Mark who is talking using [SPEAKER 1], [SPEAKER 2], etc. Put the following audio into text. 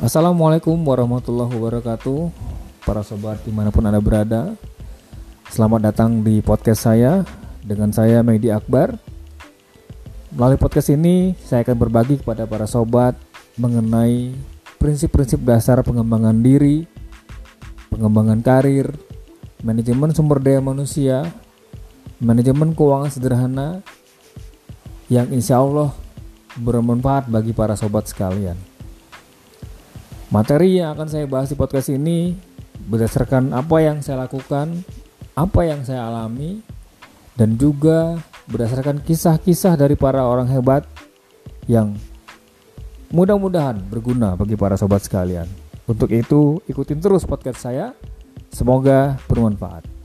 [SPEAKER 1] Assalamualaikum warahmatullahi wabarakatuh. Para sobat di mana pun anda berada Selamat datang di podcast saya Dengan saya Mehdi Akbar. Melalui podcast ini Saya akan berbagi kepada para sobat Mengenai prinsip-prinsip dasar pengembangan diri Pengembangan karir Manajemen sumber daya manusia Manajemen keuangan sederhana Yang insya Allah bermanfaat bagi para sobat sekalian Materi yang akan saya bahas di podcast ini berdasarkan apa yang saya lakukan, apa yang saya alami, dan juga berdasarkan kisah-kisah dari para orang hebat yang mudah-mudahan berguna bagi para sobat sekalian. Untuk itu, ikutin terus podcast saya. Semoga bermanfaat.